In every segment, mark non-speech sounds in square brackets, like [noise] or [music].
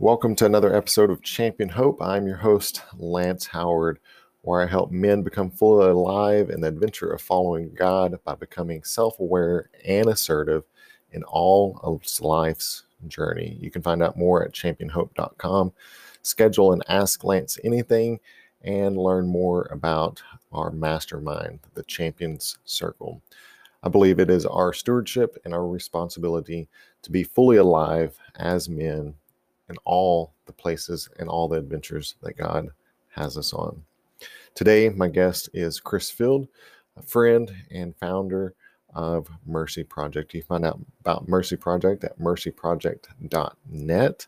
Welcome to another episode of Champion Hope. I'm your host, Lance Howard, where I help men become fully alive in the adventure of following God by becoming self aware and assertive in all of life's journey. You can find out more at championhope.com. Schedule and ask Lance anything and learn more about our mastermind, the Champions Circle. I believe it is our stewardship and our responsibility to be fully alive as men in all the places and all the adventures that God has us on. Today, my guest is Chris Field, a friend and founder of Mercy Project. You find out about Mercy Project at mercyproject.net.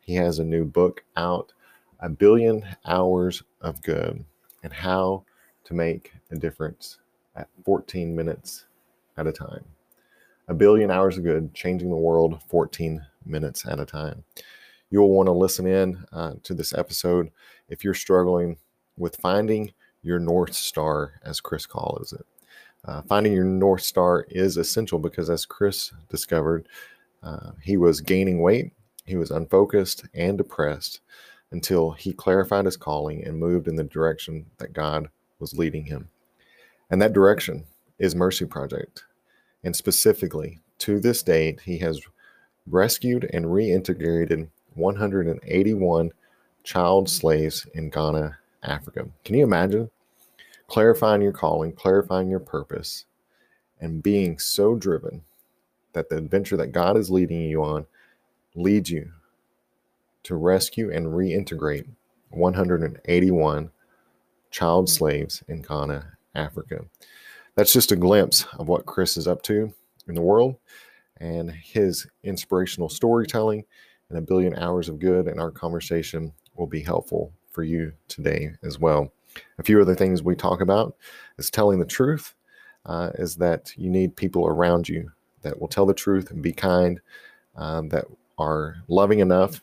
He has a new book out, A Billion Hours of Good, and how to make a difference at 14 minutes at a time. A billion hours of good, changing the world 14 minutes at a time you'll want to listen in uh, to this episode if you're struggling with finding your North Star, as Chris calls it. Uh, finding your North Star is essential because, as Chris discovered, uh, he was gaining weight, he was unfocused and depressed until he clarified his calling and moved in the direction that God was leading him. And that direction is Mercy Project. And specifically, to this date, he has rescued and reintegrated 181 child slaves in Ghana, Africa. Can you imagine clarifying your calling, clarifying your purpose, and being so driven that the adventure that God is leading you on leads you to rescue and reintegrate 181 child slaves in Ghana, Africa? That's just a glimpse of what Chris is up to in the world and his inspirational storytelling and a billion hours of good, and our conversation will be helpful for you today as well. A few other things we talk about is telling the truth, uh, is that you need people around you that will tell the truth and be kind, um, that are loving enough,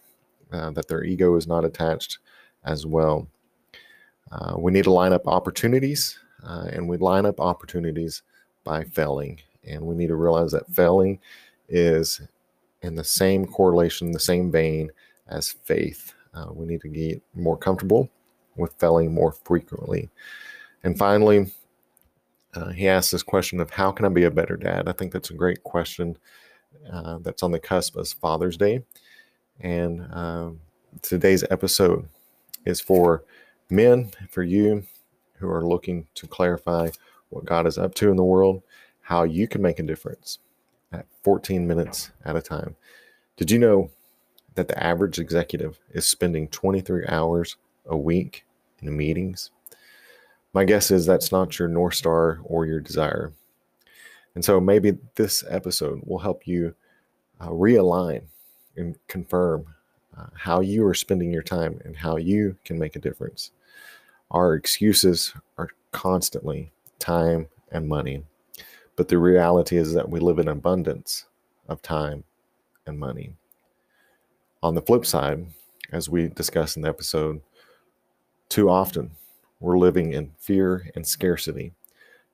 uh, that their ego is not attached as well. Uh, we need to line up opportunities, uh, and we line up opportunities by failing. And we need to realize that failing is in the same correlation, the same vein as faith. Uh, we need to get more comfortable with failing more frequently. And finally, uh, he asks this question of how can I be a better dad? I think that's a great question uh, that's on the cusp of Father's Day. And um, today's episode is for men, for you who are looking to clarify what God is up to in the world, how you can make a difference at 14 minutes at a time. Did you know that the average executive is spending 23 hours a week in meetings? My guess is that's not your North Star or your desire. And so maybe this episode will help you uh, realign and confirm uh, how you are spending your time and how you can make a difference. Our excuses are constantly time and money. But the reality is that we live in abundance of time and money. On the flip side, as we discussed in the episode, too often we're living in fear and scarcity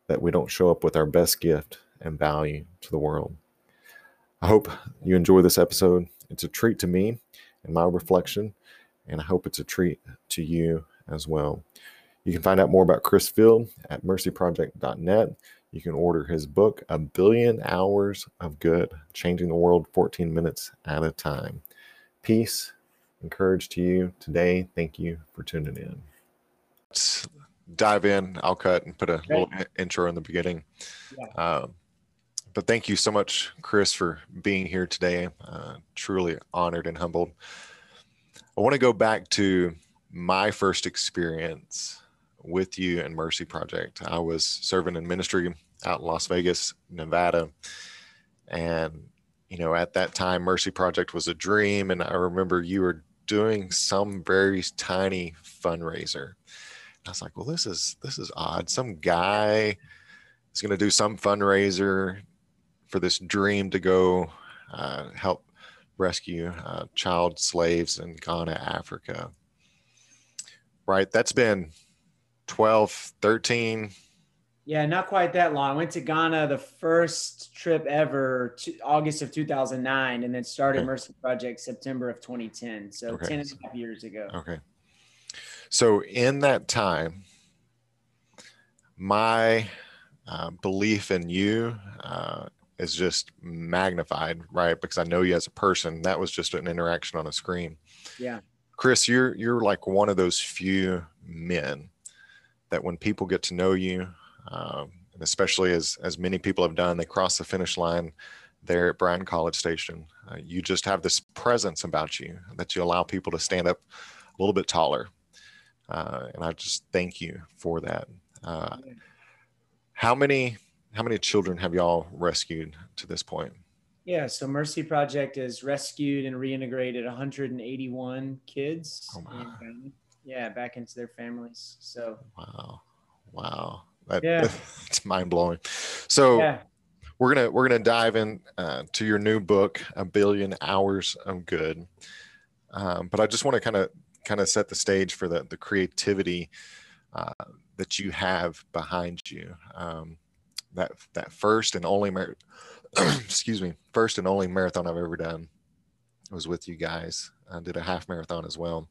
that we don't show up with our best gift and value to the world. I hope you enjoy this episode. It's a treat to me and my reflection, and I hope it's a treat to you as well. You can find out more about Chris Field at mercyproject.net. You can order his book, A Billion Hours of Good Changing the World 14 Minutes at a Time. Peace, encourage to you today. Thank you for tuning in. Let's dive in. I'll cut and put a okay. little intro in the beginning. Yeah. Um, but thank you so much, Chris, for being here today. Uh, truly honored and humbled. I want to go back to my first experience with you and Mercy Project. I was serving in ministry out in Las Vegas, Nevada. And, you know, at that time, Mercy Project was a dream. And I remember you were doing some very tiny fundraiser. I was like, well, this is this is odd. Some guy is going to do some fundraiser for this dream to go uh, help rescue uh, child slaves in Ghana, Africa. Right. That's been 12, 13, Yeah, not quite that long. I went to Ghana the first trip ever, to August of 2009, and then started Okay. Mercy Project September of 2010. So Okay. 10 and a half years ago. Okay. So in that time, my uh, belief in you uh, is just magnified, right? Because I know you as a person. That was just an interaction on a screen. Yeah. Chris, you're you're like one of those few men that when people get to know you, um, and especially as as many people have done, they cross the finish line there at Bryan College Station. Uh, you just have this presence about you that you allow people to stand up a little bit taller, uh, and I just thank you for that. Uh, how many how many children have y'all rescued to this point? Yeah, so Mercy Project has rescued and reintegrated 181 kids. Oh, yeah, back into their families. So Wow, wow, Yeah. [laughs] it's mind blowing. So. yeah, we're gonna we're gonna dive in uh, to your new book a billion hours of good um, but i just want to kind of kind of set the stage for the the creativity uh, that you have behind you um, that that first and only mar- [clears throat] excuse me first and only marathon i've ever done was with you guys i did a half marathon as well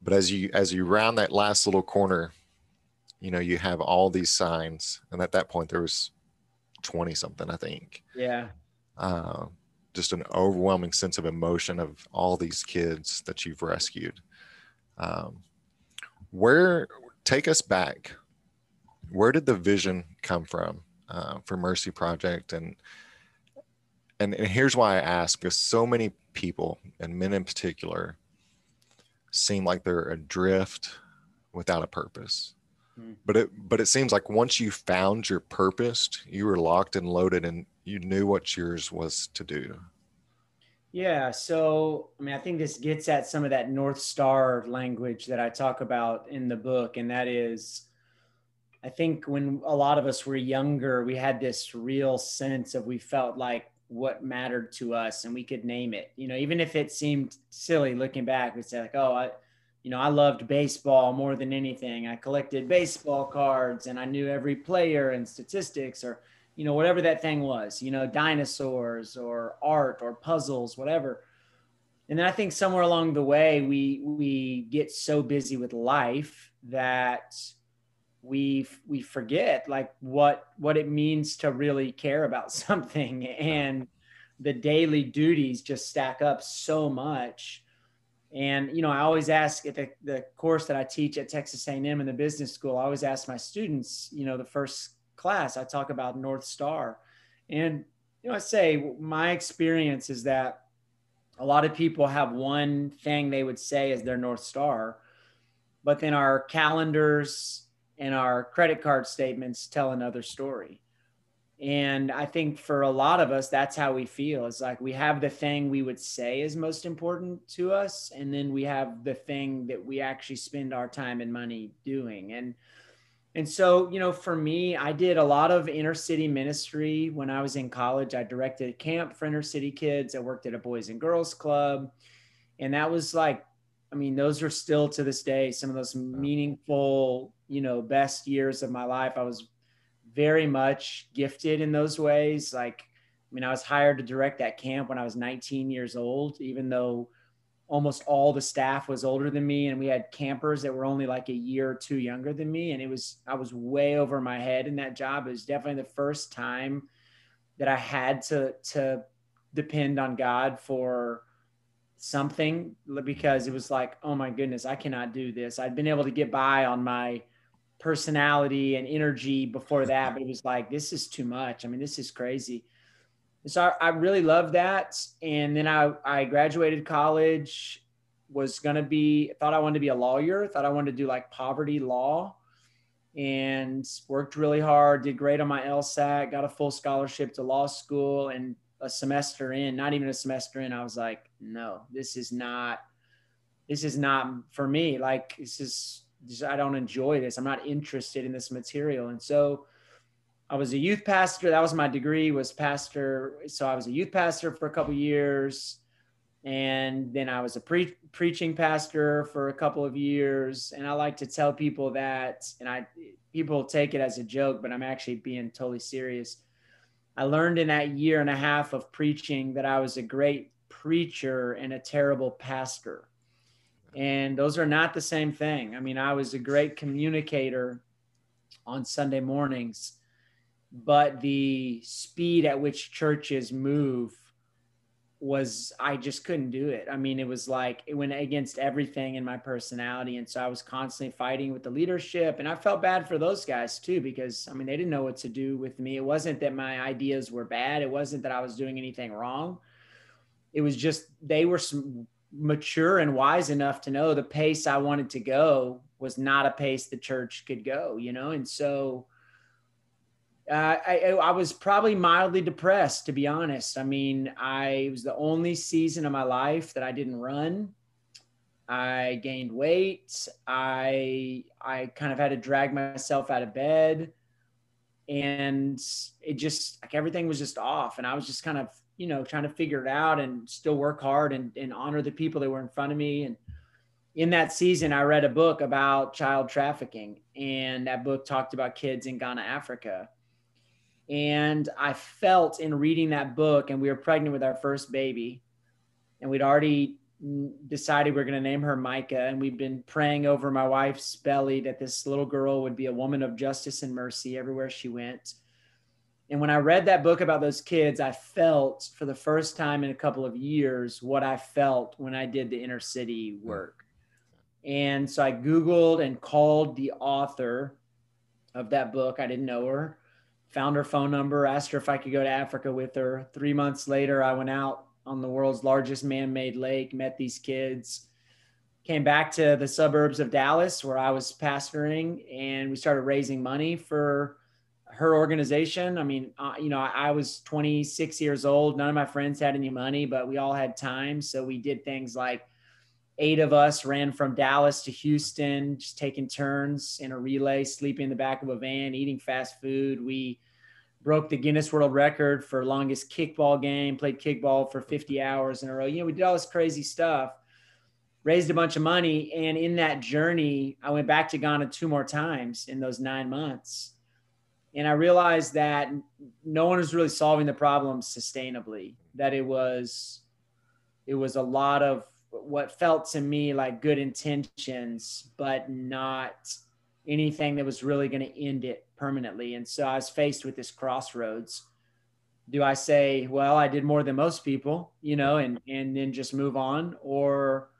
but as you as you round that last little corner you know you have all these signs and at that point there was 20 something, I think. yeah. Uh, just an overwhelming sense of emotion of all these kids that you've rescued. Um, where, take us back. Where did the vision come from uh, for Mercy Project? And, and, and here's why I ask because so many people, and men in particular, seem like they're adrift without a purpose. Hmm. but it but it seems like once you found your purpose you were locked and loaded and you knew what yours was to do Yeah. So, I mean, I think this gets at some of that North Star language that I talk about in the book. And that is, I think when a lot of us were younger, we had this real sense of we felt like what mattered to us and we could name it. You know, even if it seemed silly looking back, we'd say, like, oh, I, you know, I loved baseball more than anything. I collected baseball cards and I knew every player and statistics or, you know, whatever that thing was, you know, dinosaurs or art or puzzles, whatever. And then I think somewhere along the way, we we get so busy with life that we we forget like what what it means to really care about [laughs] something and the daily duties just stack up so much and you know i always ask at the, the course that i teach at texas a&m in the business school i always ask my students you know the first class i talk about north star. And you know i say my experience is that a lot of people have one thing they would say as their north star but then our calendars and our credit card statements tell another story and i think for a lot of us that's how we feel. It's like we have the thing we would say is most important to us and then we have the thing that we actually spend our time and money doing. And and so you know for me i did a lot of inner city ministry when i was in college. I directed a camp for inner city kids. I worked at a boys and girls club. And that was like i mean those are still to this day some of those meaningful you know best years of my life. I was very much gifted in those ways. Like i mean i was hired to direct that camp when i was 19 years old even though almost all the staff was older than me and we had campers that were only like a year or two younger than me and it was i was way over my head in that job. It was definitely the first time that i had to to depend on god for something because it was like oh my goodness i cannot do this. I'd been able to get by on my personality and energy before that mm-hmm. but it was like this is too much. I mean this is crazy. So I, I really loved that. And then i i graduated college was going to be thought i wanted to be a lawyer thought i wanted to do like poverty law and worked really hard did great on my lsat got a full scholarship to law school and a semester in not even a semester in i was like no this is not this is not for me. Like this is just, i don't enjoy this i'm not interested in this material and so i was a youth pastor that was my degree was pastor so i was a youth pastor for a couple years and then I was a pre- preaching pastor for a couple of years. And I like to tell people that, and I people take it as a joke, but I'm actually being totally serious. I learned in that year and a half of preaching that I was a great preacher and a terrible pastor. And those are not the same thing. I mean, I was a great communicator on Sunday mornings, but the speed at which churches move was I just couldn't do it. I mean, it was like it went against everything in my personality. And so I was constantly fighting with the leadership. And I felt bad for those guys too, because I mean, they didn't know what to do with me. It wasn't that my ideas were bad, it wasn't that I was doing anything wrong. It was just they were mature and wise enough to know the pace I wanted to go was not a pace the church could go, you know? And so uh, I, I was probably mildly depressed, to be honest. I mean, I was the only season of my life that I didn't run. I gained weight. I I kind of had to drag myself out of bed, and it just like everything was just off. And I was just kind of you know trying to figure it out and still work hard and, and honor the people that were in front of me. And in that season, I read a book about child trafficking, and that book talked about kids in Ghana, Africa and I felt in reading that book, and we were pregnant with our first baby, and we'd already decided we are going to name her Micah. And we'd been praying over my wife's belly that this little girl would be a woman of justice and mercy everywhere she went. And when I read that book about those kids, I felt for the first time in a couple of years what I felt when I did the inner city hmm. work. And so I Googled and called the author of that book. I didn't know her found her phone number, asked her if I could go to Africa with her. Three months later, I went out on the world's largest man made lake, met these kids, came back to the suburbs of Dallas where I was pastoring, and we started raising money for her organization. I mean, uh, you know, I, I was 26 years old. None of my friends had any money, but we all had time. So we did things like eight of us ran from Dallas to Houston, just taking turns in a relay, sleeping in the back of a van, eating fast food. We broke the Guinness World Record for longest kickball game, played kickball for 50 hours in a row. You know, we did all this crazy stuff, raised a bunch of money. And in that journey, I went back to Ghana two more times in those nine months. And I realized that no one was really solving the problem sustainably, that it was, it was a lot of what felt to me like good intentions, but not anything that was really going to end it permanently. And so I was faced with this crossroads. Do I say, well, I did more than most people, you know, and and then just move on, or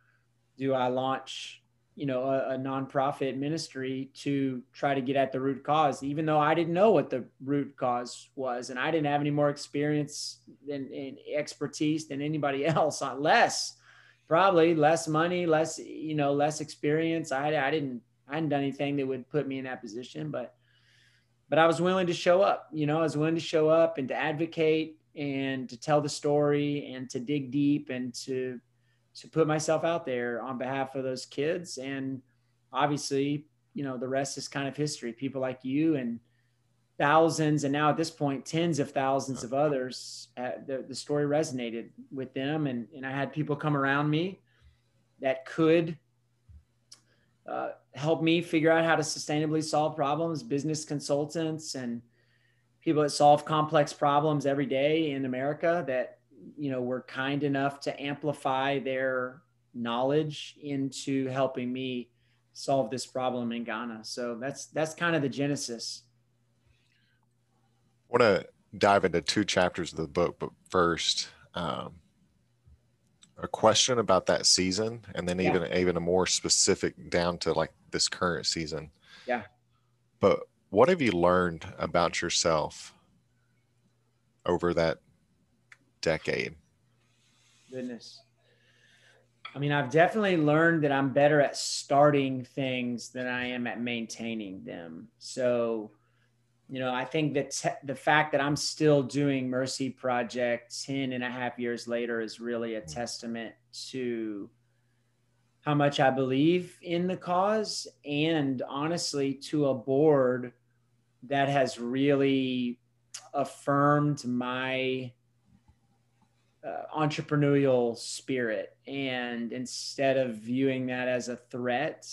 do I launch, you know, a, a nonprofit ministry to try to get at the root cause, even though I didn't know what the root cause was, and I didn't have any more experience and, and expertise than anybody [laughs] else, on less probably less money, less you know, less experience. I I didn't I hadn't done anything that would put me in that position, but but I was willing to show up. You know, I was willing to show up and to advocate and to tell the story and to dig deep and to to put myself out there on behalf of those kids. And obviously you know the rest is kind of history. People like you and thousands and now at this point tens of thousands of others uh, the, the story resonated with them. And, and i had people come around me that could uh, help me figure out how to sustainably solve problems business consultants and people that solve complex problems every day in america that you know were kind enough to amplify their knowledge into helping me solve this problem in ghana so that's that's kind of the genesis I want to dive into two chapters of the book, but first, um, a question about that season, and then yeah. even even a more specific down to like this current season. Yeah. But what have you learned about yourself over that decade? Goodness. I mean, I've definitely learned that I'm better at starting things than I am at maintaining them. So, you know, I think that te- the fact that I'm still doing Mercy Project 10 and a half years later is really a testament to how much I believe in the cause and honestly to a board that has really affirmed my uh, entrepreneurial spirit. And instead of viewing that as a threat,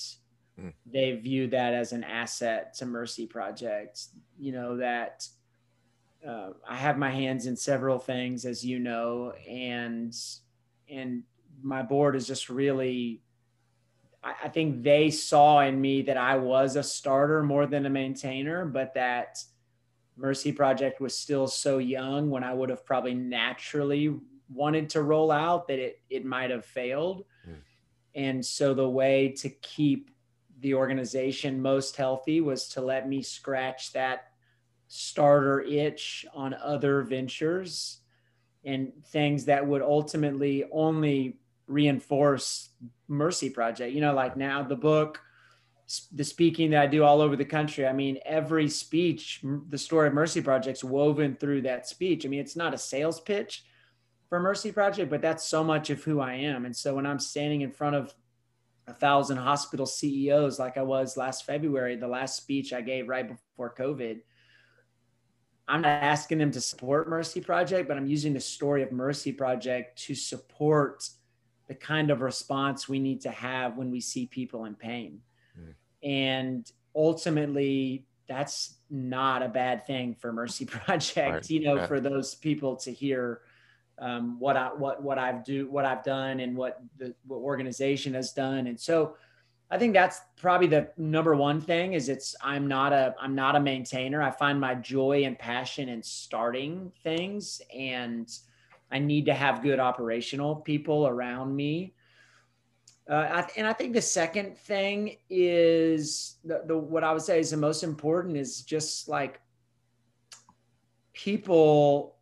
mm. they view that as an asset to Mercy Project. You know, that uh, I have my hands in several things, as you know, and and my board is just really I, I think they saw in me that I was a starter more than a maintainer, but that Mercy Project was still so young when I would have probably naturally wanted to roll out that it it might have failed. Mm. And so the way to keep the organization most healthy was to let me scratch that starter itch on other ventures and things that would ultimately only reinforce Mercy Project. You know, like now the book, the speaking that I do all over the country. I mean, every speech, the story of Mercy Project's woven through that speech. I mean, it's not a sales pitch for Mercy Project, but that's so much of who I am. And so when I'm standing in front of a thousand hospital CEOs, like I was last February, the last speech I gave right before COVID, I'm not asking them to support Mercy Project, but I'm using the story of Mercy Project to support the kind of response we need to have when we see people in pain. Mm. And ultimately, that's not a bad thing for Mercy [laughs] Project, right. you know, yeah. for those people to hear um, what I what what I've do what I've done and what the what organization has done. And so I think that's probably the number one thing is it's I'm not a I'm not a maintainer. I find my joy and passion in starting things and I need to have good operational people around me. Uh, and I think the second thing is the, the what I would say is the most important is just like people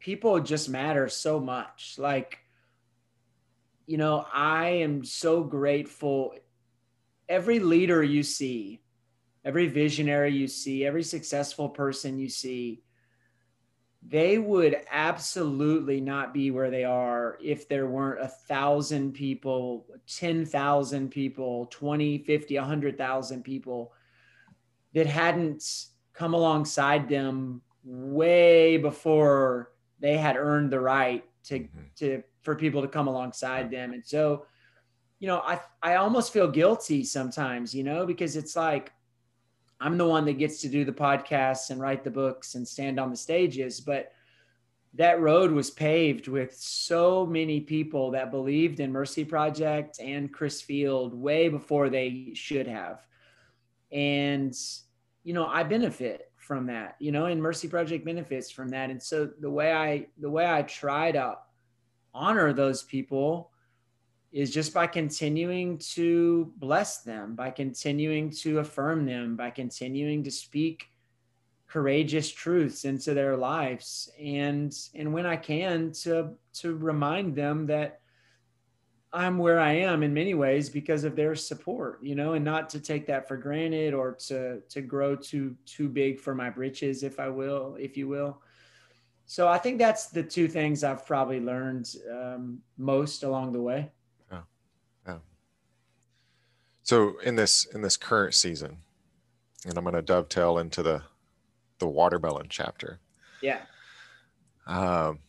people just matter so much. Like you know i am so grateful. Every leader you see every visionary you see every successful person you see they would absolutely not be where they are if there weren't a thousand people 10,000 people 20 50 100,000 people that hadn't come alongside them way before they had earned the right to mm-hmm. to for people to come alongside them and so you know i i almost feel guilty sometimes you know because it's like I'm the one that gets to do the podcasts and write the books and stand on the stages. But that road was paved with so many people that believed in Mercy Project and Chris Field way before they should have. And, you know, I benefit from that, you know, and Mercy Project benefits from that. And so the way I, the way I try to honor those people is just by continuing to bless them, by continuing to affirm them, by continuing to speak courageous truths into their lives and and when I can to to remind them that I'm where I am in many ways because of their support, you know, and not to take that for granted or to to grow too too big for my britches, if I will, if you will. So I think that's the two things I've probably learned um, most along the way. So in this in this current season, and I'm going to dovetail into the the watermelon chapter. Yeah. Um,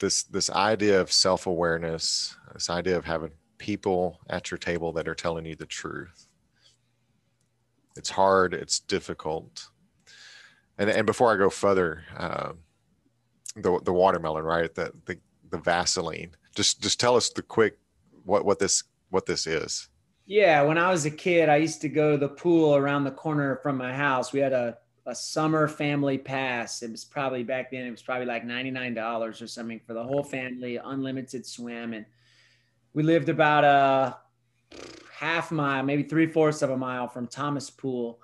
this this idea of self awareness, this idea of having people at your table that are telling you the truth. It's hard. It's difficult. And and before I go further, uh, the the watermelon, right? The the the Vaseline. Just just tell us the quick what what this what this is. Yeah, when I was a kid, I used to go to the pool around the corner from my house. We had a, a summer family pass. It was probably back then, it was probably like $99 or something for the whole family, unlimited swim. And we lived about a half mile, maybe three fourths of a mile from Thomas Pool.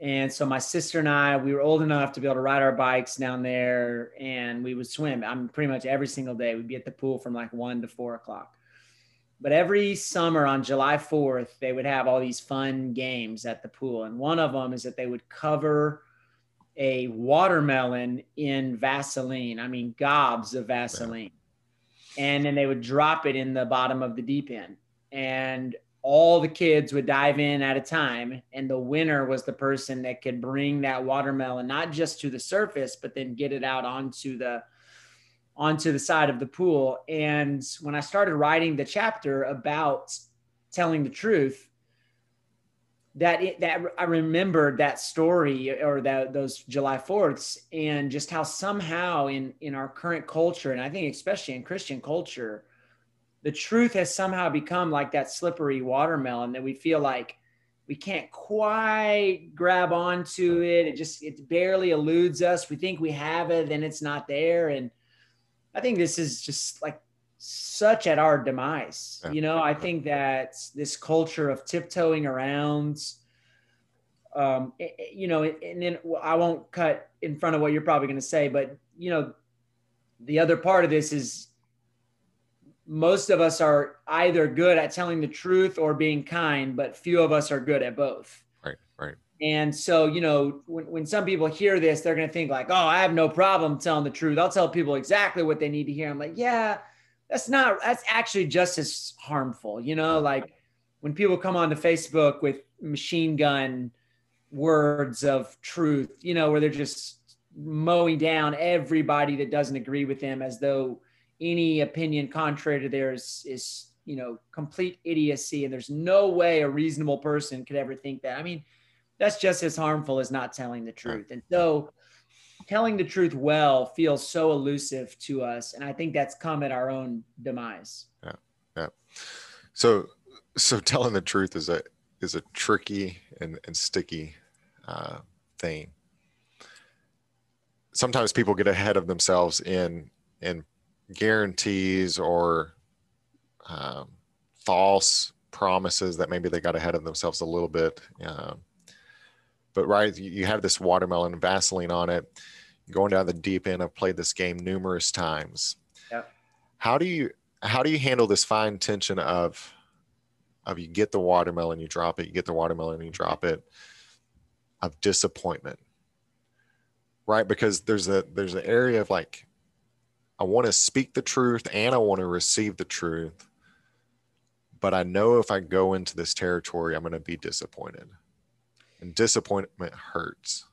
And so my sister and I, we were old enough to be able to ride our bikes down there and we would swim. I'm pretty much every single day. We'd be at the pool from like one to four o'clock. But every summer on July 4th, they would have all these fun games at the pool. And one of them is that they would cover a watermelon in Vaseline. I mean, gobs of Vaseline. And then they would drop it in the bottom of the deep end. And all the kids would dive in at a time. And the winner was the person that could bring that watermelon, not just to the surface, but then get it out onto the onto the side of the pool. And when I started writing the chapter about telling the truth, that it, that I remembered that story or that those July 4ths and just how somehow in in our current culture and I think especially in Christian culture the truth has somehow become like that slippery watermelon that we feel like we can't quite grab onto it. It just it barely eludes us. We think we have it then it's not there. And I think this is just like such at our demise. You know, I think that this culture of tiptoeing around, um, you know, and then I won't cut in front of what you're probably going to say, but you know, the other part of this is most of us are either good at telling the truth or being kind, but few of us are good at both. Right, right. And so, you know, when, when some people hear this, they're going to think like, oh, I have no problem telling the truth. I'll tell people exactly what they need to hear. I'm like, yeah, that's not that's actually just as harmful you know like when people come onto facebook with machine gun words of truth you know where they're just mowing down everybody that doesn't agree with them as though any opinion contrary to theirs is you know complete idiocy and there's no way a reasonable person could ever think that i mean that's just as harmful as not telling the truth. And so telling the truth well feels so elusive to us and i think that's come at our own demise. Yeah yeah. So so [laughs] telling the truth is a is a tricky and, and sticky uh, thing. Sometimes people get ahead of themselves in in guarantees or um, false promises that maybe they got ahead of themselves a little bit um, but right you have this watermelon vaseline on it You're going down the deep end. I've played this game numerous times. Yep. How do you how do you handle this fine tension of of you get the watermelon, you drop it, you get the watermelon, you drop it, of disappointment, right? Because there's a there's an area of like, I want to speak the truth and I want to receive the truth, but I know if I go into this territory, I'm going to be disappointed, and disappointment hurts.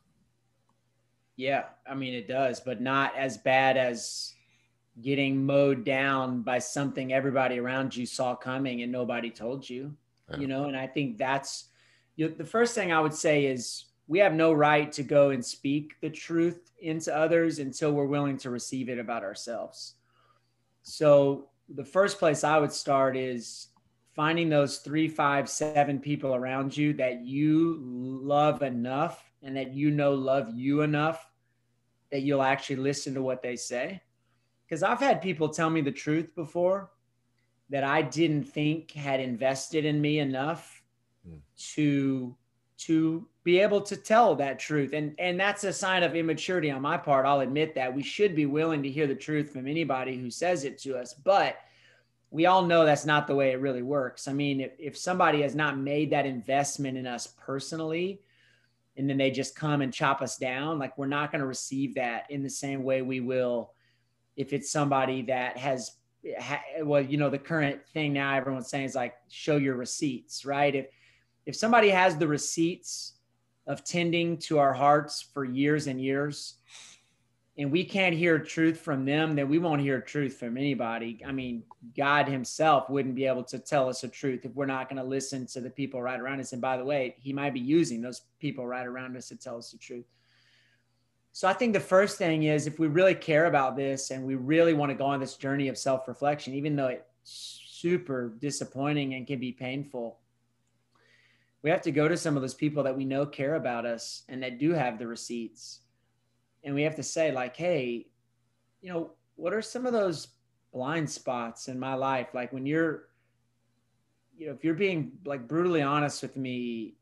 Yeah, I mean it does, but not as bad as getting mowed down by something everybody around you saw coming and nobody told you. Yeah. You know, and I think that's you know, the first thing I would say is we have no right to go and speak the truth into others until we're willing to receive it about ourselves. So the first place I would start is finding those three, five, seven people around you that you love enough and that you know love you enough that you'll actually listen to what they say. Because I've had people tell me the truth before that I didn't think had invested in me enough mm. to to be able to tell that truth and and that's a sign of immaturity on my part I'll admit that we should be willing to hear the truth from anybody who says it to us but we all know that's not the way it really works. I mean if, if somebody has not made that investment in us personally and then they just come and chop us down like we're not going to receive that in the same way we will if it's somebody that has well you know the current thing now everyone's saying is like show your receipts right? If if somebody has the receipts of tending to our hearts for years and years and we can't hear truth from them, then we won't hear truth from anybody. I mean, God Himself wouldn't be able to tell us the truth if we're not going to listen to the people right around us. And by the way, He might be using those people right around us to tell us the truth. So I think the first thing is if we really care about this and we really want to go on this journey of self reflection, even though it's super disappointing and can be painful, we have to go to some of those people that we know care about us and that do have the receipts and we have to say like hey you know what are some of those blind spots in my life? Like when you're you know if you're being like brutally honest with me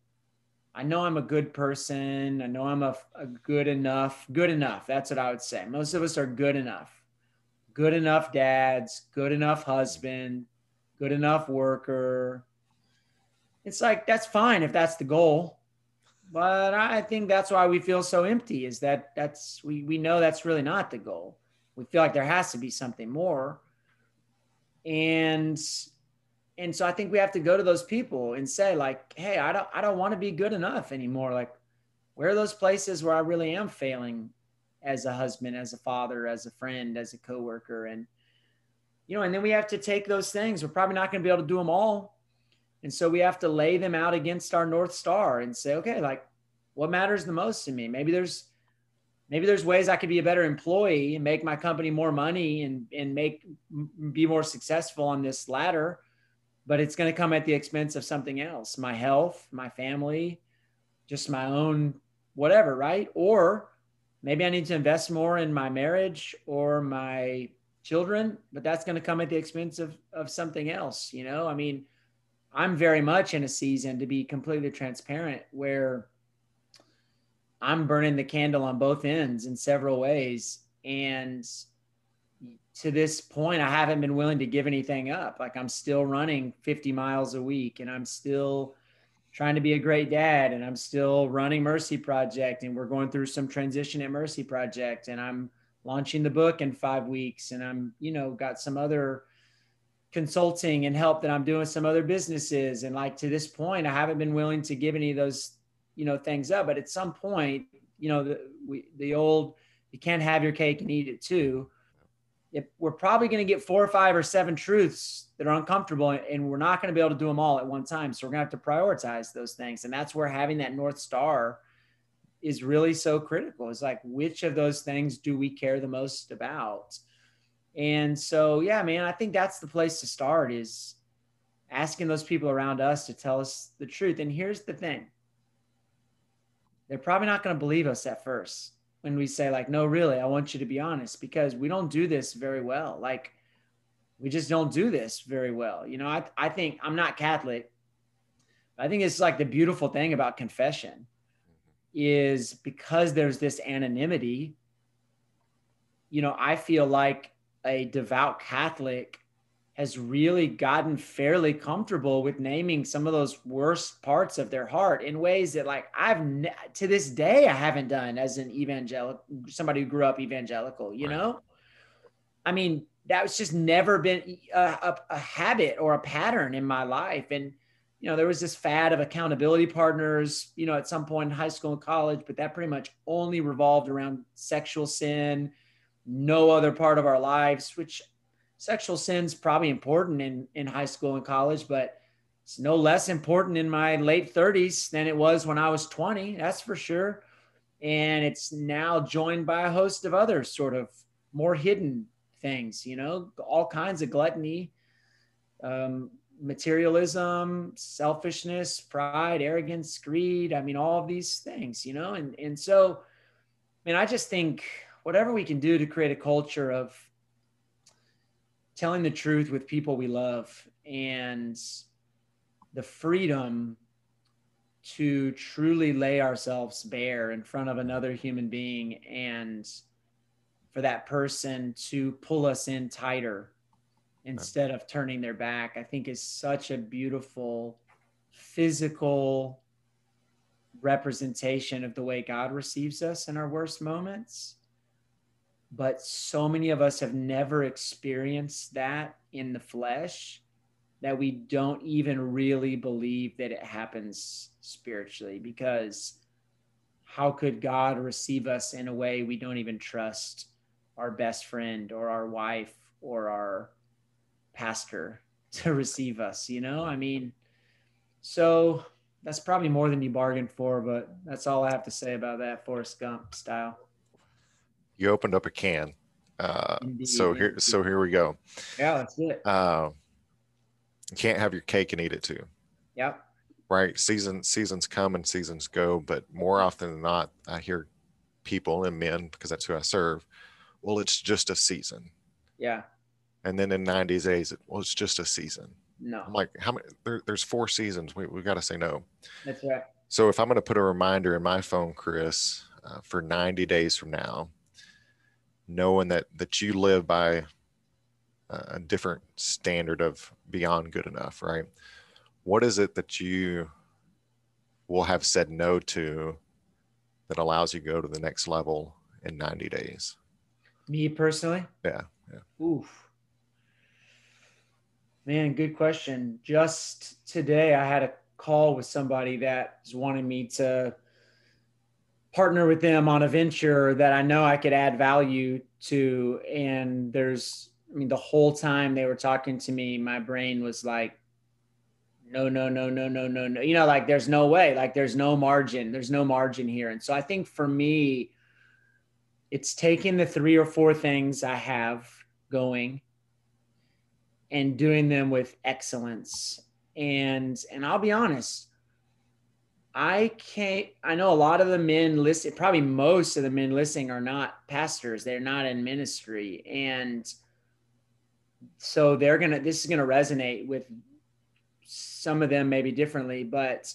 i know i'm a good person. I know i'm a, a good enough good enough. That's what i would say. Most of us are good enough. Good enough dads good enough husband good enough worker. It's like that's fine if that's the goal but I think that's why we feel so empty is that that's we we know that's really not the goal. We feel like there has to be something more. And and so I think we have to go to those people and say like, "Hey, I don't I don't want to be good enough anymore. Like where are those places where I really am failing as a husband, as a father, as a friend, as a coworker. And, you know, and then we have to take those things. We're probably not going to be able to do them all. And so we have to lay them out against our North Star and say, okay, like what matters the most to me? Maybe there's, maybe there's ways I could be a better employee and make my company more money and, and make, be more successful on this ladder. But it's going to come at the expense of something else, my health, my family, just my own whatever, right? Or maybe I need to invest more in my marriage or my children, but that's going to come at the expense of, of something else. You know, I mean, I'm very much in a season to be completely transparent where I'm burning the candle on both ends in several ways. And to this point, I haven't been willing to give anything up. Like I'm still running 50 miles a week and I'm still trying to be a great dad and I'm still running Mercy Project and we're going through some transition at Mercy Project and I'm launching the book in 5 weeks and I'm, you know, got some other consulting and help that I'm doing some other businesses. And like to this point I haven't been willing to give any of those, you know, things up, but at some point, you know, the we, the old you can't have your cake and eat it too. If we're probably going to get four or five or seven truths that are uncomfortable and we're not going to be able to do them all at one time. So we're going to have to prioritize those things. And that's where having that north star is really so critical. It's like which of those things do we care the most about and so yeah man i think that's the place to start is asking those people around us to tell us the truth. And here's the thing. They're probably not going to believe us at first when we say like no really i want you to be honest because we don't do this very well. Like we just don't do this very well. You know i, I think i'm not catholic i think it's like the beautiful thing about confession is because there's this anonymity you know i feel like a devout catholic has really gotten fairly comfortable with naming some of those worst parts of their heart in ways that like I've ne- to this day I haven't done as an evangelical somebody who grew up evangelical, you right. know? I mean, that's just never been a, a, a, habit or a pattern in my life and you know there was this fad of accountability partners you know at some point in high school and college but that pretty much only revolved around sexual sin no other part of our lives which sexual sin's probably important in in high school and college, but it's no less important in my late 30s than it was when I was 20. That's for sure. And it's now joined by a host of other sort of more hidden things, you know, all kinds of gluttony, um, materialism, selfishness, pride, arrogance, greed. I mean, all of these things, you know, and, and so, I mean, I just think whatever we can do to create a culture of telling the truth with people we love and the freedom to truly lay ourselves bare in front of another human being and for that person to pull us in tighter instead of turning their back i think is such a beautiful physical representation of the way god receives us in our worst moments but so many of us have never experienced that in the flesh that we don't even really believe that it happens spiritually because how could God receive us in a way we don't even trust our best friend or our wife or our pastor [laughs] to receive us, you know? I mean, so that's probably more than you bargained for, but that's all I have to say about that Forrest Gump style you opened up a can. Uh, so here, so here we go. Yeah, that's it. Uh, you can't have your cake and eat it too. Yep. Right. Season seasons come and seasons go, but more often than not, I hear people and men because that's who I serve. Well, it's just a season. Yeah. And then in 90 days, it, well, it's just a season. No. I'm like, how many? There, there's four seasons. We we got to say no. That's right. So if I'm going to put a reminder in my phone, Chris, uh, for 90 days from now, knowing that that you live by a different standard of beyond good enough right? What is it that you will have said no to that allows you to go to the next level in 90 days? Me personally? Yeah yeah. Oof. Man good question. Just today i had a call with somebody that was wanting me to partner with them on a venture that I know I could add value to. And there's, I mean, the whole time they were talking to me, my brain was like, no, no, no, no, no, no, no. You know, like there's no way, like there's no margin, there's no margin here. And so I think for me, it's taking the three or four things I have going and doing them with excellence. And and I'll be honest, I can't. I know a lot of the men listen. Probably most of the men listening are not pastors. They're not in ministry, and so they're gonna. This is gonna resonate with some of them maybe differently, but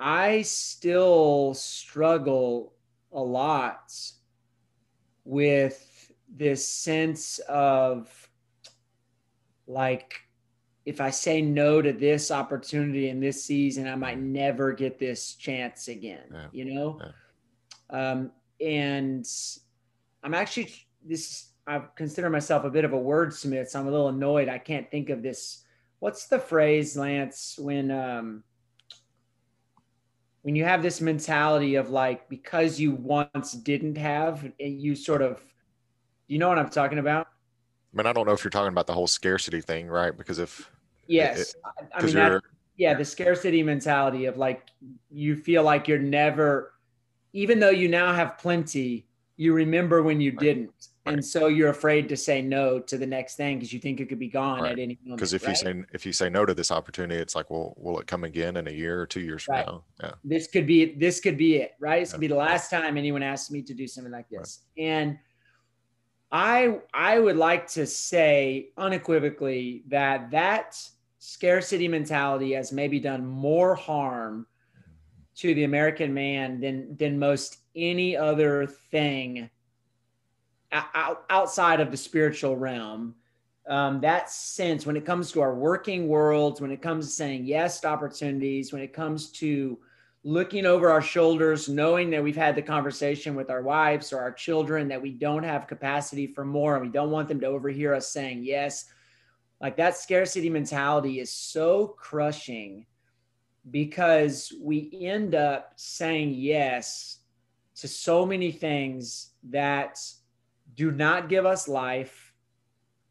I still struggle a lot with this sense of like if I say no to this opportunity in this season, I might never get this chance again, yeah. you know? Yeah. Um, and I'm actually, this, I consider myself a bit of a wordsmith, so I'm a little annoyed. I can't think of this. What's the phrase, Lance, when, um, when you have this mentality of like, because you once didn't have, you sort of, you know what I'm talking about? I mean, I don't know if you're talking about the whole scarcity thing, right? Because if Yes. It, I mean, that, yeah, the scarcity mentality of like, you feel like you're never, even though you now have plenty, you remember when you right. didn't. Right. And so you're afraid to say no to the next thing because you think it could be gone right. at any moment. Because if you say if you say no to this opportunity, it's like, well, will it come again in a year or two years from now? Yeah. This could be this could be it, right? This could be the last time anyone asks me to do something like this. And I I would like to say unequivocally that that scarcity mentality has maybe done more harm to the American man than than most any other thing outside of the spiritual realm. Um, that sense when it comes to our working worlds, when it comes to saying yes to opportunities, when it comes to looking over our shoulders, knowing that we've had the conversation with our wives or our children that we don't have capacity for more and we don't want them to overhear us saying yes like that scarcity mentality is so crushing because we end up saying yes to so many things that do not give us life.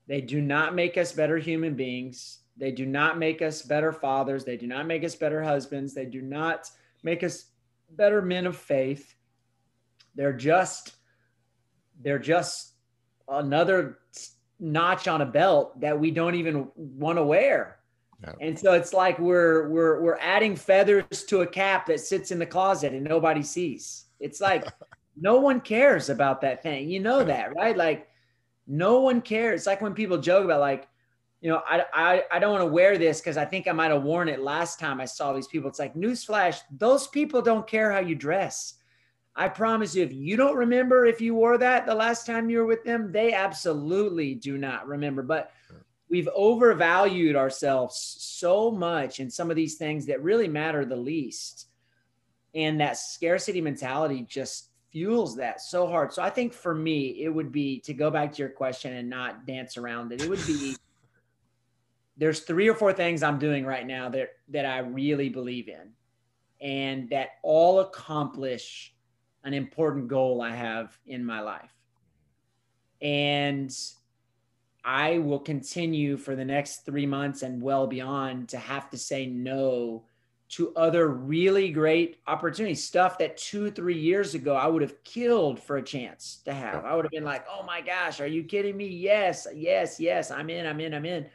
They do not make us better human beings. They do not make us better fathers. They do not make us better husbands. They do not make us better men of faith. They're just they're just another notch on a belt that we don't even want to wear. Yeah. And so it's like we're we're we're adding feathers to a cap that sits in the closet and nobody sees. It's like [laughs] no one cares about that thing. You know that, right? Like no one cares. It's like when people joke about like, you know, I I, I don't want to wear this because I think I might have worn it last time I saw these people. It's like newsflash, those people don't care how you dress. I promise you, if you don't remember if you wore that the last time you were with them, they absolutely do not remember. But we've overvalued ourselves so much in some of these things that really matter the least. And that scarcity mentality just fuels that so hard. So I think for me, it would be to go back to your question and not dance around it. It would be [laughs] there's three or four things I'm doing right now that that I really believe in and that all accomplish an important goal I have in my life. And I will continue for the next three months and well beyond to have to say no to other really great opportunities, stuff that two, three years ago I would have killed for a chance to have. I would have been like, oh my gosh, are you kidding me? Yes, yes, yes, I'm in, I'm in, I'm in.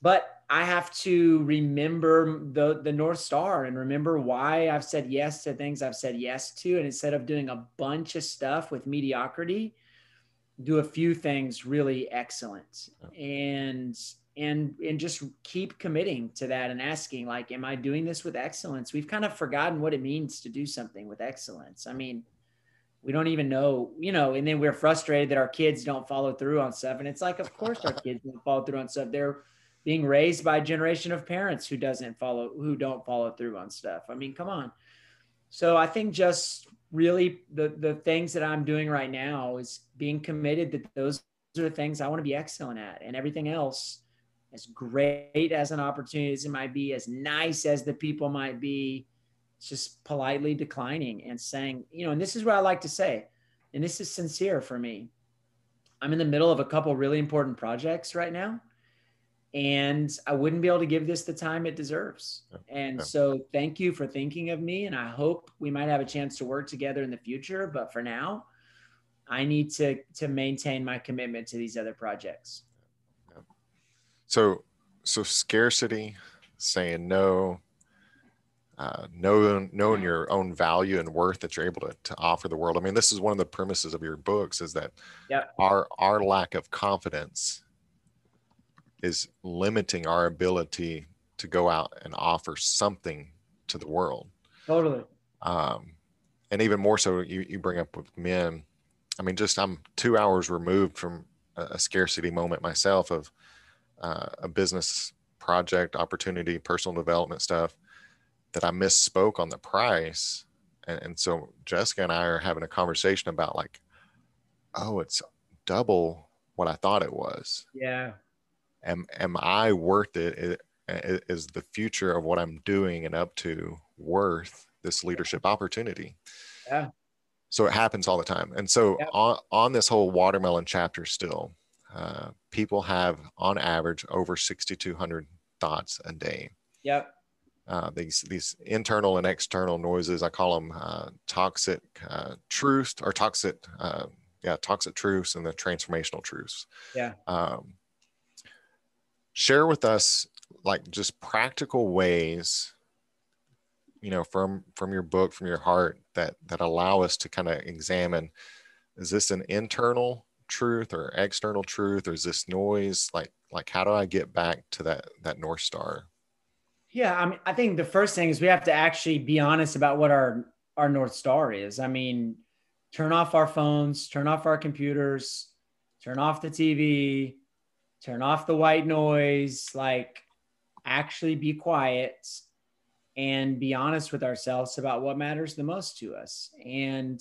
But I have to remember the the North Star and remember why I've said yes to things I've said yes to. And instead of doing a bunch of stuff with mediocrity, do a few things really excellent. And and and just keep committing to that and asking like am i doing this with excellence? We've kind of forgotten what it means to do something with excellence. I mean we don't even know you know and then we're frustrated that our kids don't follow through on stuff. And it's like of course our kids don't follow through on stuff. They're being raised by a generation of parents who doesn't follow who don't follow through on stuff. I mean come on. So i think just really the the things that i'm doing right now is being committed that those are the things i want to be excellent at. And everything else as great as an opportunity as it might be as nice as the people might be just politely declining and saying, you know, and this is what I like to say, and this is sincere for me. I'm in the middle of a couple really important projects right now, and I wouldn't be able to give this the time it deserves. And yeah. so, thank you for thinking of me, and I hope we might have a chance to work together in the future. But for now, I need to to maintain my commitment to these other projects. So, so scarcity, saying no, uh, knowing knowing your own value and worth that you're able to, to offer the world. I mean, this is one of the premises of your books is that yep. our our lack of confidence is limiting our ability to go out and offer something to the world. Totally. Um, and even more so, you, you bring up with men. I mean, just I'm two hours removed from a, a scarcity moment myself of uh, a business project opportunity, personal development stuff that I misspoke on the price. And, and so Jessica and I are having a conversation about like, oh, it's double what I thought it was. Yeah. Am, am I worth it? Is the future of what I'm doing and up to worth this leadership opportunity? Yeah. So it happens all the time. And so yeah. on, on this whole watermelon chapter still, uh, people have on average over 6,200 thoughts a day. Yep. Uh, these these internal and external noises, I call them uh, toxic uh, truths or toxic, uh, yeah, toxic truths and the transformational truths. Yeah. Um, share with us like just practical ways you know from from your book from your heart that that allow us to kind of examine is this an internal truth or external truth or is this noise? Like like how do i get back to that that north star? Yeah i mean i think the first thing is we have to actually be honest about what our our north star is. I mean turn off our phones turn off our computers turn off the tv turn off the white noise like actually be quiet and be honest with ourselves about what matters the most to us and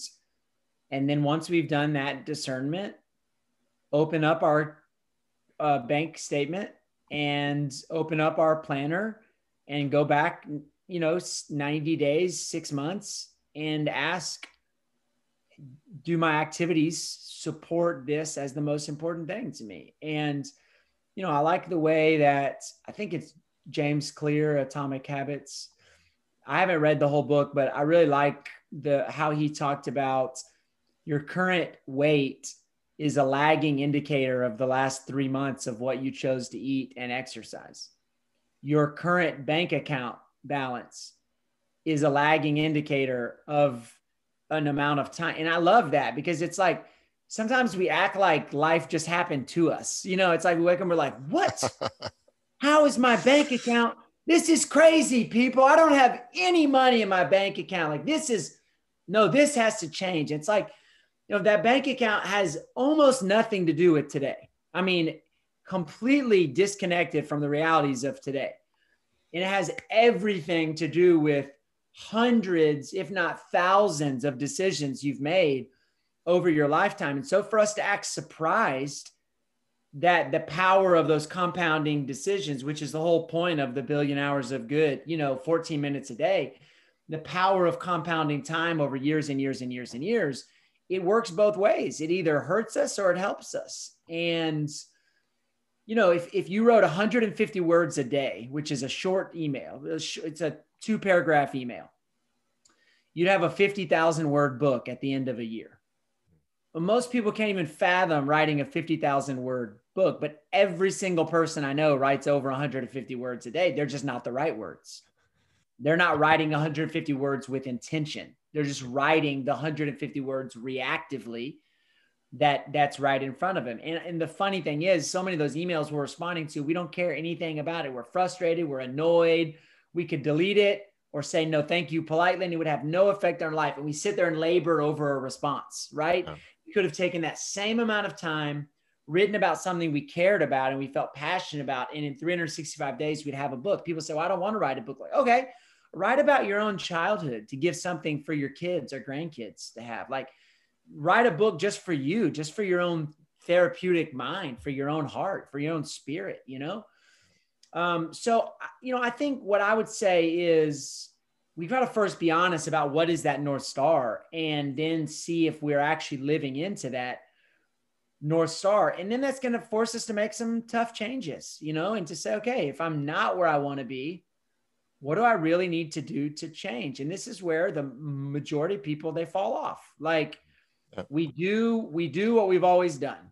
and then once we've done that discernment open up our uh, bank statement and open up our planner and go back, you know, 90 days, six months, and ask, do my activities support this as the most important thing to me? And, you know, I like the way that I think it's James Clear, Atomic Habits. I haven't read the whole book, but I really like the how he talked about your current weight is a lagging indicator of the last three months of what you chose to eat and exercise. Your current bank account balance is a lagging indicator of an amount of time. And I love that because it's like sometimes we act like life just happened to us. You know, it's like we wake up and we're like, what? [laughs] How is my bank account? This is crazy, people. I don't have any money in my bank account. Like, this is no, this has to change. It's like, you know, that bank account has almost nothing to do with today. I mean, completely disconnected from the realities of today. It has everything to do with hundreds, if not thousands, of decisions you've made over your lifetime. And so for us to act surprised that the power of those compounding decisions, which is the whole point of the billion hours of good, you know, 14 minutes a day, the power of compounding time over years and years and years and years it works both ways. It either hurts us or it helps us. And, you know, if, if you wrote 150 words a day, which is a short email, it's a two paragraph email, you'd have a 50,000 word book at the end of a year. Most people can't even fathom writing a 50,000 word book, but every single person I know writes over 150 words a day. They're just not the right words. They're not writing 150 words with intention. They're just writing the 150 words reactively that that's right in front of them. And, and the funny thing is, so many of those emails we're responding to, we don't care anything about it. We're frustrated, we're annoyed. We could delete it or say no, thank you politely, and it would have no effect on life. And we sit there and labor over a response, right? Yeah. Could have taken that same amount of time, written about something we cared about and we felt passionate about, and in 365 days we'd have a book. People say, well, I don't want to write a book. Like, okay, write about your own childhood to give something for your kids or grandkids to have like write a book just for you just for your own therapeutic mind for your own heart for your own spirit you know um, so you know i think what i would say is we've got to first be honest about what is that North Star and then see if we're actually living into that North Star. And then that's going to force us to make some tough changes, you know, and to say, okay, if I'm not where I want to be, what do I really need to do to change? And this is where the majority of people they fall off. Like we do, we do what we've always done.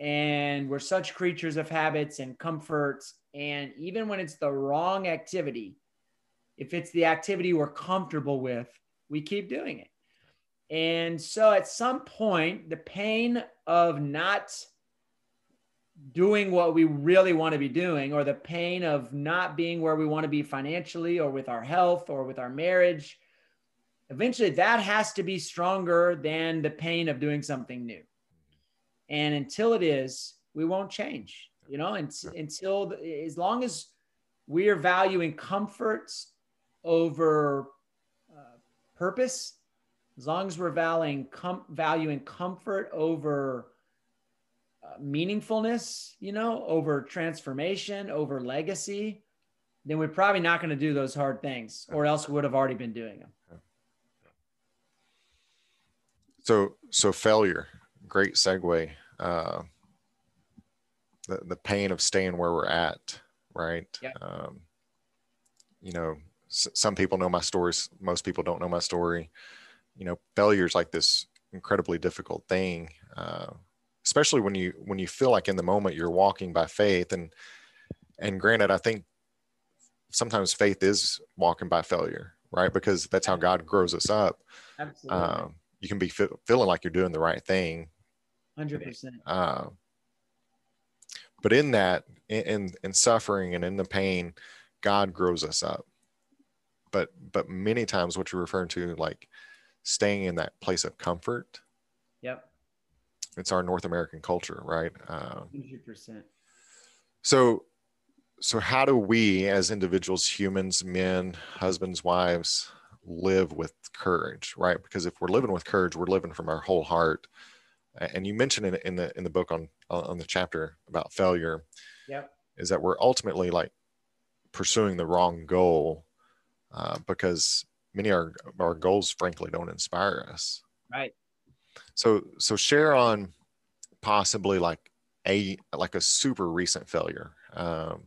And we're such creatures of habits and comforts. And even when it's the wrong activity, if it's the activity we're comfortable with, we keep doing it. And so at some point, the pain of not doing what we really want to be doing, or the pain of not being where we want to be financially, or with our health, or with our marriage, eventually that has to be stronger than the pain of doing something new. And until it is, we won't change, you know, and, until as long as we are valuing comforts over uh, purpose, as long as we're valuing, com- valuing comfort over uh, meaningfulness, you know, over transformation, over legacy, then we're probably not going to do those hard things, or else we would have already been doing them. So, so failure, great segue. Uh, the the pain of staying where we're at, right? Yeah. Um, you know, some people know my stories most people don't know my story. You know failure is like this incredibly difficult thing uh, especially when you when you feel like in the moment you're walking by faith and and granted i think sometimes faith is walking by failure right? Because that's how god grows us up. Absolutely. Um, you can be fe- feeling like you're doing the right thing. 100% uh, but in that in in suffering and in the pain god grows us up but but many times what you're referring to like staying in that place of comfort. Yep. It's our north american culture right? Uh, 100% so so how do we as individuals humans men husbands wives live with courage right? Because if we're living with courage we're living from our whole heart. And you mentioned in, in the in the book on on the chapter about failure. Yep. Is that we're ultimately like pursuing the wrong goal uh, because many of our, our goals, frankly, don't inspire us. Right. So, so share on possibly like a like a super recent failure, um,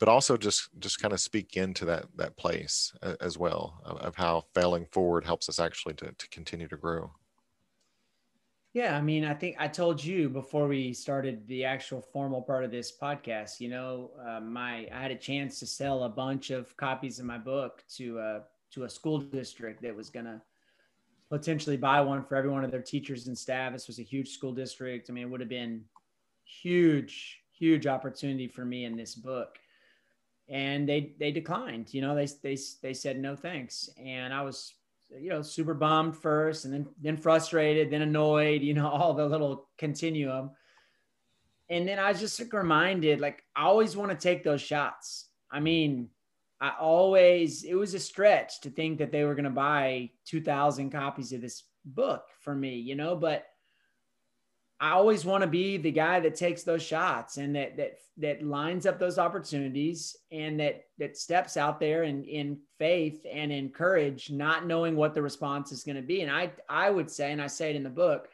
but also just just kind of speak into that that place as well of, of how failing forward helps us actually to to continue to grow. Yeah, I mean, I think I told you before we started the actual formal part of this podcast. You know, uh, my I had a chance to sell a bunch of copies of my book to uh, to a school district that was going to potentially buy one for every one of their teachers and staff. This was a huge school district. I mean, it would have been huge, huge opportunity for me in this book. And they they declined. You know, they they they said no thanks, and I was you know, super bummed first and then then frustrated, then annoyed, [laughs] you know, all the little continuum. And then I was just like reminded, like I always want to take those shots. I mean, I always it was a stretch to think that they were going to buy 2000 copies of this book for me, you know, but I always want to be the guy that takes those shots and that that that lines up those opportunities and that that steps out there in in faith and in courage, not knowing what the response is going to be. And I I would say, and I say it in the book,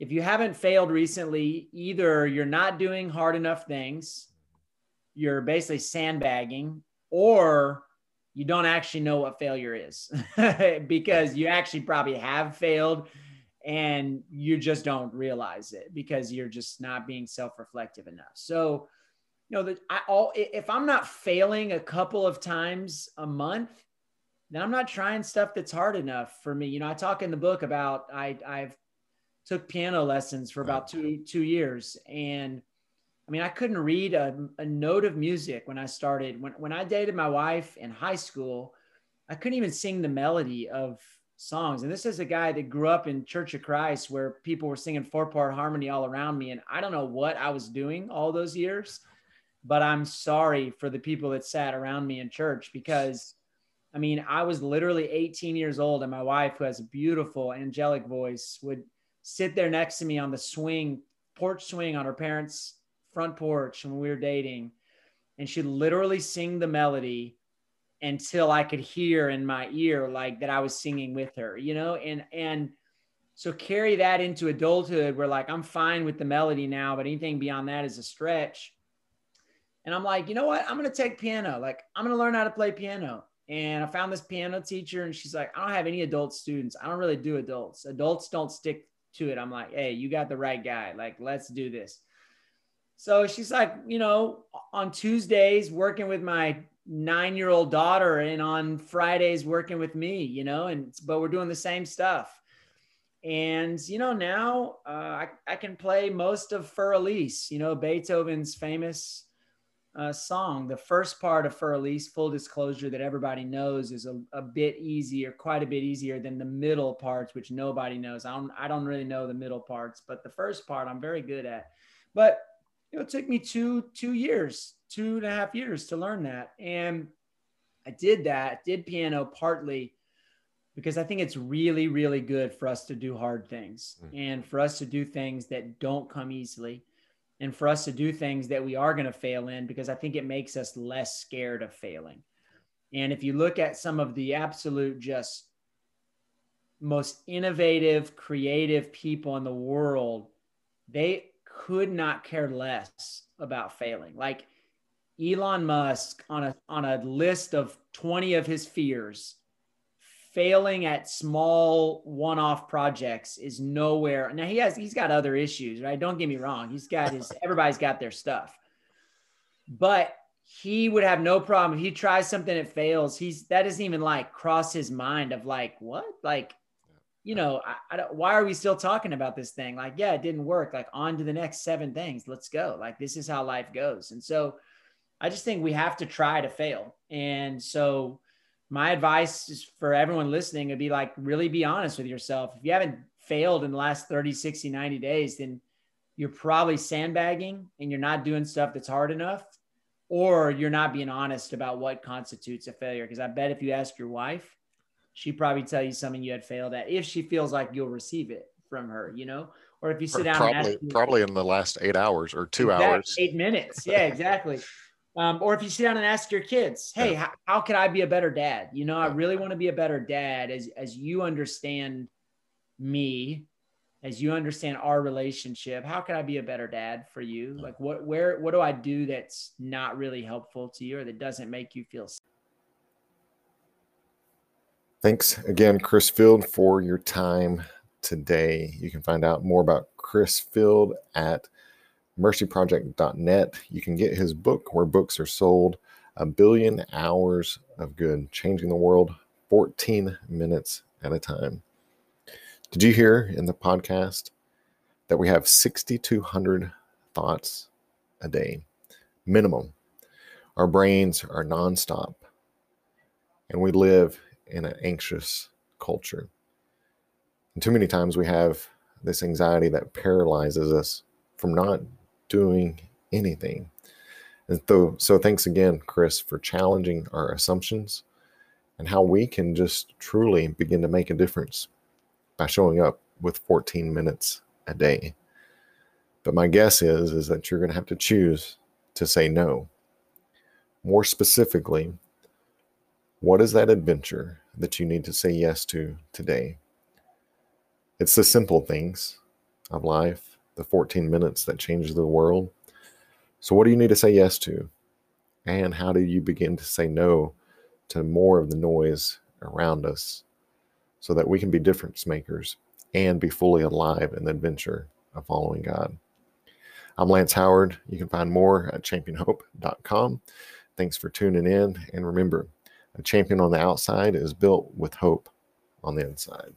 if you haven't failed recently, either you're not doing hard enough things, you're basically sandbagging, or you don't actually know what failure is [laughs] because you actually probably have failed and you just don't realize it because you're just not being self-reflective enough. So, you know, that I all if I'm not failing a couple of times a month, then I'm not trying stuff that's hard enough for me. You know, I talk in the book about I I've took piano lessons for about two two years and I mean, I couldn't read a, a note of music when I started. When, when I dated my wife in high school, I couldn't even sing the melody of songs. And this is a guy that grew up in Church of Christ where people were singing four part harmony all around me. And I don't know what I was doing all those years, but I'm sorry for the people that sat around me in church because I mean, I was literally 18 years old, and my wife, who has a beautiful angelic voice, would sit there next to me on the swing, porch swing on her parents' front porch when we were dating. And she'd literally sing the melody until I could hear in my ear like that I was singing with her, you know, and and so carry that into adulthood where like I'm fine with the melody now, but anything beyond that is a stretch. And I'm like, you know what? I'm gonna take piano. Like I'm gonna learn how to play piano. And I found this piano teacher, and she's like, I don't have any adult students. I don't really do adults. Adults don't stick to it. I'm like, hey, you got the right guy. Like, let's do this. So she's like, you know, on Tuesdays working with my nine year old daughter and on Fridays working with me, you know, and but we're doing the same stuff. And, you know, now uh, I, I can play most of Für Elise, you know, Beethoven's famous uh, song. The first part of Für Elise, full disclosure that everybody knows, is a, a bit easier, quite a bit easier than the middle parts, which nobody knows. I don't, I don't really know the middle parts, but the first part I'm very good at. But it took me two two years, two and a half years to learn that, and I did that. Did piano partly because I think it's really, really good for us to do hard things mm. and for us to do things that don't come easily and for us to do things that we are going to fail in because I think it makes us less scared of failing. And if you look at some of the absolute just most innovative, creative people in the world, they could not care less about failing. Like Elon Musk on a on a list of 20 of his fears, failing at small one-off projects is nowhere. Now he has he's got other issues, right? Don't get me wrong. He's got his [laughs] everybody's got their stuff. But he would have no problem if he tries something that fails. He's that doesn't even like cross his mind of like what like you know, I, I, don't, why are we still talking about this thing? Like, yeah, it didn't work. Like, on to the next seven things. Let's go. Like, this is how life goes. And so, I just think we have to try to fail. And so, my advice is for everyone listening would be like, really be honest with yourself. If you haven't failed in the last 30, 60, 90 days, then you're probably sandbagging and you're not doing stuff that's hard enough, or you're not being honest about what constitutes a failure. Because I bet if you ask your wife, she probably tell you something you had failed at if she feels like you'll receive it from her, you know, or if you sit down probably probably in the last eight hours or two hours, eight minutes, yeah, exactly. [laughs] um, or if you sit down and ask your kids, hey, how, how can I be a better dad? You know, I really want to be a better dad as as you understand me as you understand our relationship how can i be a better dad for you like what where what do i do that's not really helpful to you or that doesn't make you feel safe? Thanks again, Chris Field, for your time today. You can find out more about Chris Field at mercyproject.net. You can get his book where books are sold A Billion Hours of Good, Changing the World 14 minutes at a time. Did you hear in the podcast that we have 6,200 thoughts a day? Minimum. Our brains are nonstop, and we live in an anxious culture. And too many times we have this anxiety that paralyzes us from not doing anything. And so, so thanks again, Chris, for challenging our assumptions and how we can just truly begin to make a difference by showing up with 14 minutes a day. But my guess is is that you're going to have to choose to say no. More specifically, what is that adventure that you need to say yes to today? It's the simple things of life, the 14 minutes that change the world. So, what do you need to say yes to? And how do you begin to say no to more of the noise around us so that we can be difference makers and be fully alive in the adventure of following God? I'm Lance Howard. You can find more at championhope.com. Thanks for tuning in. And remember, a champion on the outside is built with hope on the inside.